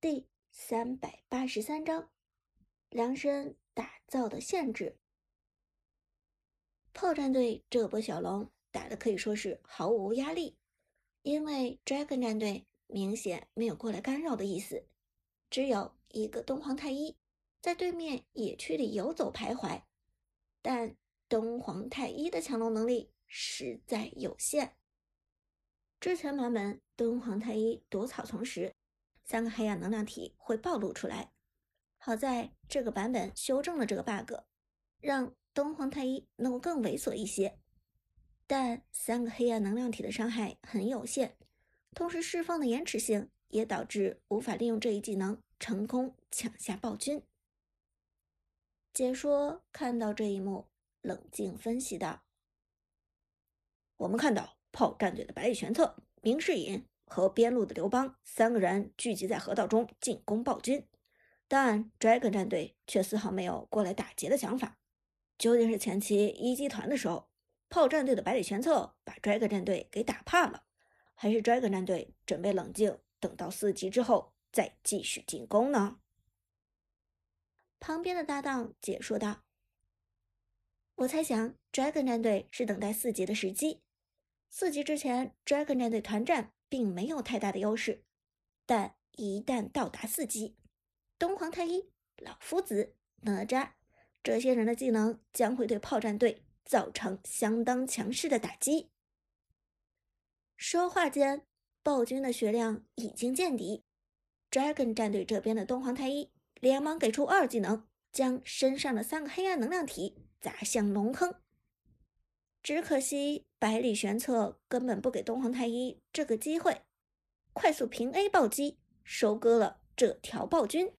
第三百八十三章，量身打造的限制。炮战队这波小龙打的可以说是毫无压力，因为 Dragon 战队明显没有过来干扰的意思，只有一个东皇太一在对面野区里游走徘徊。但东皇太一的强龙能力实在有限。之前版本东皇太一躲草丛时。三个黑暗能量体会暴露出来，好在这个版本修正了这个 bug，让东皇太一能够更猥琐一些。但三个黑暗能量体的伤害很有限，同时释放的延迟性也导致无法利用这一技能成功抢下暴君。解说看到这一幕，冷静分析道：“我们看到炮战队的百里玄策、明世隐。”和边路的刘邦三个人聚集在河道中进攻暴君，但 Dragon 战队却丝毫没有过来打劫的想法。究竟是前期一击团的时候，炮战队的百里玄策把 Dragon 战队给打怕了，还是 Dragon 战队准备冷静，等到四级之后再继续进攻呢？旁边的搭档解说道：“我猜想 Dragon 战队是等待四级的时机，四级之前 Dragon 战队团战。”并没有太大的优势，但一旦到达四级，东皇太一、老夫子、哪吒这些人的技能将会对炮战队造成相当强势的打击。说话间，暴君的血量已经见底，Dragon 战队这边的东皇太一连忙给出二技能，将身上的三个黑暗能量体砸向龙坑。只可惜百里玄策根本不给东皇太一这个机会，快速平 A 暴击，收割了这条暴君。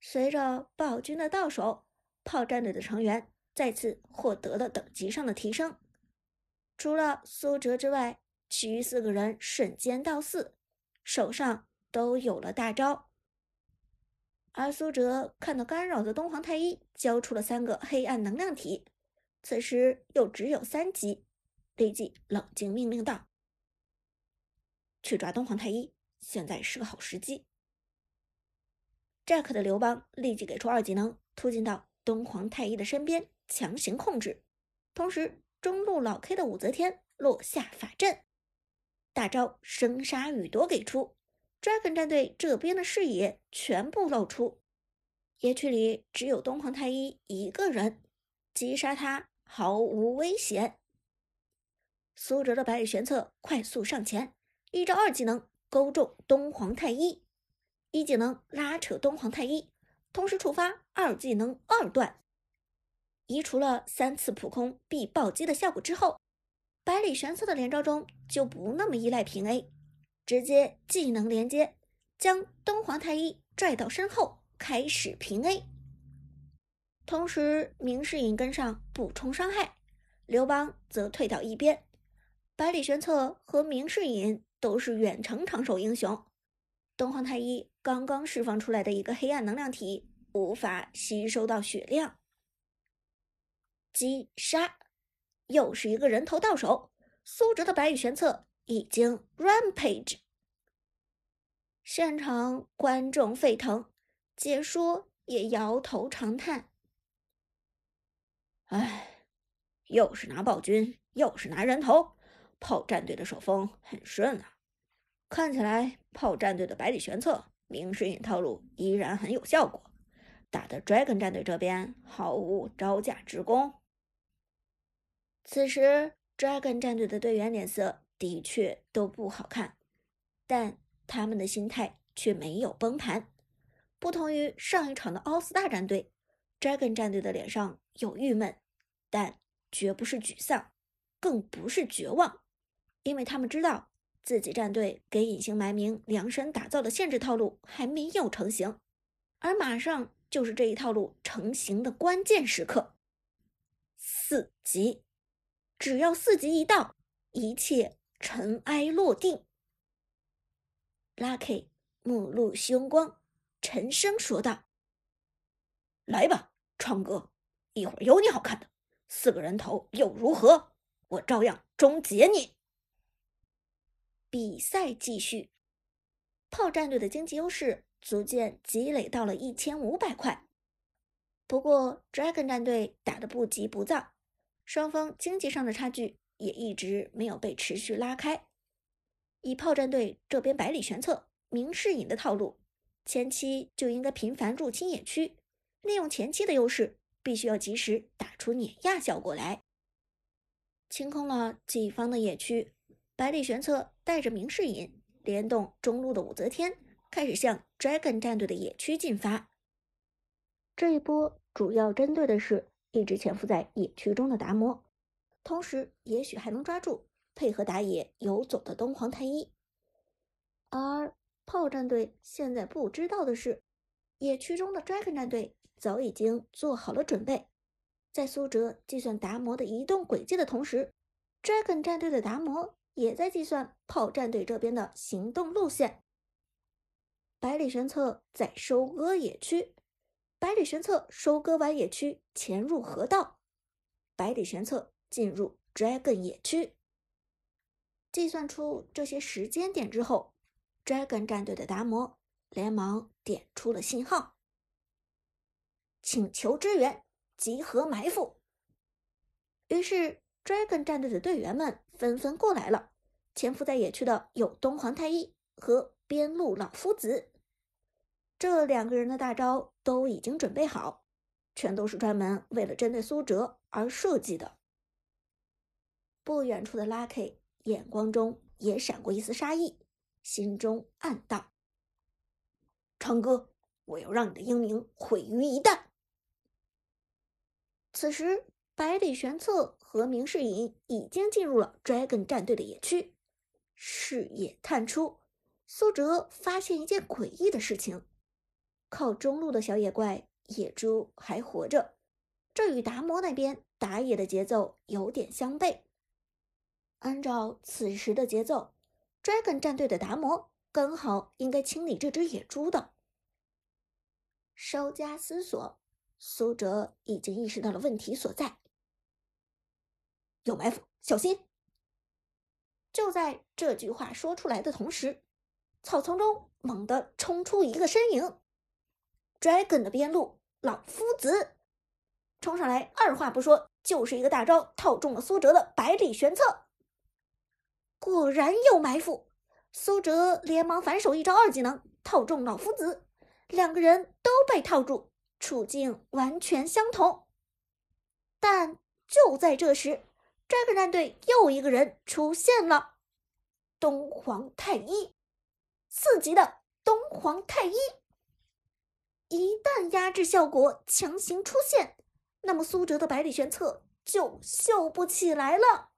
随着暴君的到手，炮战队的成员再次获得了等级上的提升。除了苏哲之外，其余四个人瞬间到四，手上都有了大招。而苏哲看到干扰的东皇太一交出了三个黑暗能量体。此时又只有三级，立即冷静命令道：“去抓东皇太一，现在是个好时机。”Jack 的刘邦立即给出二技能，突进到东皇太一的身边，强行控制。同时，中路老 K 的武则天落下法阵，大招生杀予夺给出，Dragon 战队这边的视野全部露出，野区里只有东皇太一一个人。击杀他毫无危险。苏哲的百里玄策快速上前，一招二技能勾中东皇太一，一技能拉扯东皇太一，同时触发二技能二段，移除了三次普空必暴击的效果之后，百里玄策的连招中就不那么依赖平 A，直接技能连接，将东皇太一拽到身后，开始平 A。同时，明世隐跟上补充伤害，刘邦则退到一边。百里玄策和明世隐都是远程长手英雄，东皇太一刚刚释放出来的一个黑暗能量体无法吸收到血量。击杀，又是一个人头到手，苏哲的百里玄策已经 rampage。现场观众沸腾，解说也摇头长叹。唉，又是拿暴君，又是拿人头，炮战队的手风很顺啊！看起来炮战队的百里玄策、明世隐套路依然很有效果，打的 Dragon 战队这边毫无招架之功。此时 Dragon 战队的队员脸色的确都不好看，但他们的心态却没有崩盘。不同于上一场的奥斯大战队，Dragon 战队的脸上。有郁闷，但绝不是沮丧，更不是绝望，因为他们知道自己战队给隐形埋名量身打造的限制套路还没有成型，而马上就是这一套路成型的关键时刻。四级，只要四级一到，一切尘埃落定。Lucky 目露凶光，沉声说道：“来吧，昌哥。”一会儿有你好看的，四个人头又如何？我照样终结你。比赛继续。炮战队的经济优势逐渐积累到了一千五百块。不过，Dragon 战队打得不急不躁，双方经济上的差距也一直没有被持续拉开。以炮战队这边百里玄策、明世隐的套路，前期就应该频繁入侵野区，利用前期的优势，必须要及时打出碾压效果来。清空了己方的野区，百里玄策带着明世隐，联动中路的武则天，开始向 Dragon 战队的野区进发。这一波主要针对的是一直潜伏在野区中的达摩，同时也许还能抓住配合打野游走的东皇太一。而炮战队现在不知道的是，野区中的 Dragon 战队早已经做好了准备，在苏哲计算达摩的移动轨迹的同时，Dragon 战队的达摩也在计算炮战队这边的行动路线。百里玄策在收割野区。百里玄策收割完野区，潜入河道。百里玄策进入 Dragon 野区。计算出这些时间点之后，Dragon 战队的达摩连忙点出了信号，请求支援，集合埋伏。于是，Dragon 战队的队员们纷纷过来了。潜伏在野区的有东皇太一和边路老夫子。这两个人的大招都已经准备好，全都是专门为了针对苏哲而设计的。不远处的 Lucky 眼光中也闪过一丝杀意，心中暗道：“长歌，我要让你的英名毁于一旦。”此时，百里玄策和明世隐已经进入了 Dragon 战队的野区，视野探出，苏哲发现一件诡异的事情。靠中路的小野怪野猪还活着，这与达摩那边打野的节奏有点相悖。按照此时的节奏，Dragon 战队的达摩刚好应该清理这只野猪的。稍加思索，苏哲已经意识到了问题所在，有埋伏，小心！就在这句话说出来的同时，草丛中猛地冲出一个身影。Dragon 的边路老夫子冲上来，二话不说就是一个大招套中了苏哲的百里玄策。果然有埋伏，苏哲连忙反手一招二技能套中老夫子，两个人都被套住，处境完全相同。但就在这时，Dragon 战队又一个人出现了，东皇太一，四级的东皇太一。一旦压制效果强行出现，那么苏哲的百里玄策就秀不起来了。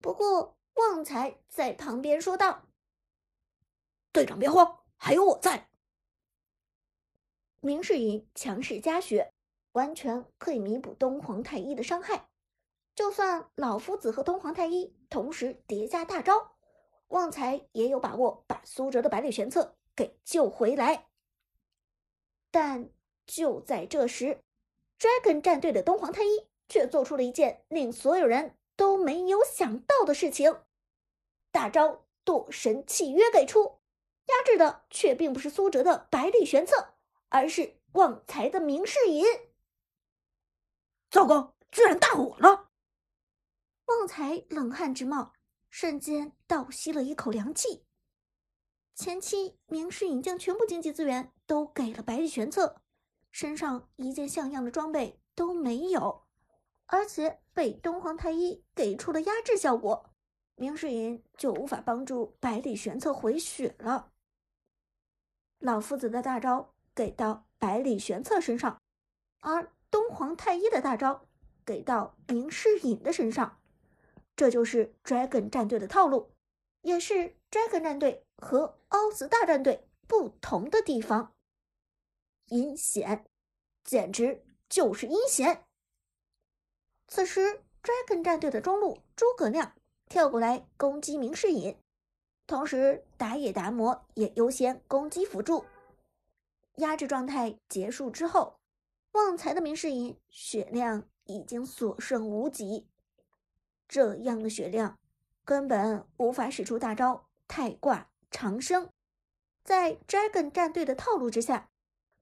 不过旺财在旁边说道：“队长别慌，还有我在。”明世隐强势加血，完全可以弥补东皇太一的伤害。就算老夫子和东皇太一同时叠加大招，旺财也有把握把苏哲的百里玄策给救回来。但就在这时，Dragon 战队的东皇太一却做出了一件令所有人都没有想到的事情：大招堕神契约给出，压制的却并不是苏哲的百里玄策，而是旺财的明世隐。糟糕，居然大火了！旺财冷汗直冒，瞬间倒吸了一口凉气。前期明世隐将全部经济资源都给了百里玄策，身上一件像样的装备都没有，而且被东皇太一给出了压制效果，明世隐就无法帮助百里玄策回血了。老夫子的大招给到百里玄策身上，而东皇太一的大招给到明世隐的身上，这就是 Dragon 战队的套路，也是 Dragon 战队。和奥斯大战队不同的地方，阴险，简直就是阴险。此时，Dragon 战队的中路诸葛亮跳过来攻击明世隐，同时打野达摩也优先攻击辅助。压制状态结束之后，旺财的明世隐血量已经所剩无几，这样的血量根本无法使出大招太挂。长生。在 Dragon 战队的套路之下，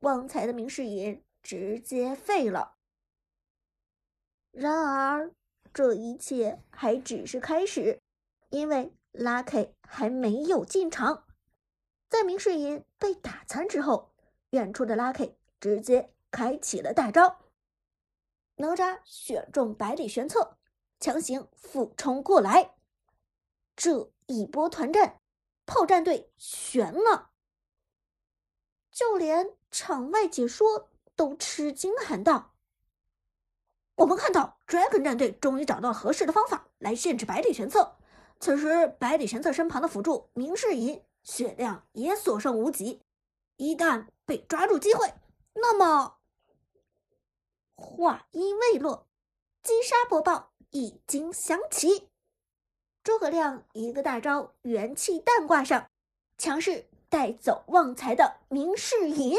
旺财的明世隐直接废了。然而，这一切还只是开始，因为 Lucky 还没有进场。在明世隐被打残之后，远处的 Lucky 直接开启了大招，哪吒选中百里玄策，强行俯冲过来。这一波团战，炮战队悬了。就连场外解说都吃惊，喊道：“我们看到 Dragon 战队终于找到合适的方法来限制百里玄策。此时，百里玄策身旁的辅助明世隐血量也所剩无几。一旦被抓住机会，那么……”话音未落，击杀播报已经响起。诸葛亮一个大招元气弹挂上，强势。带走旺财的明世隐。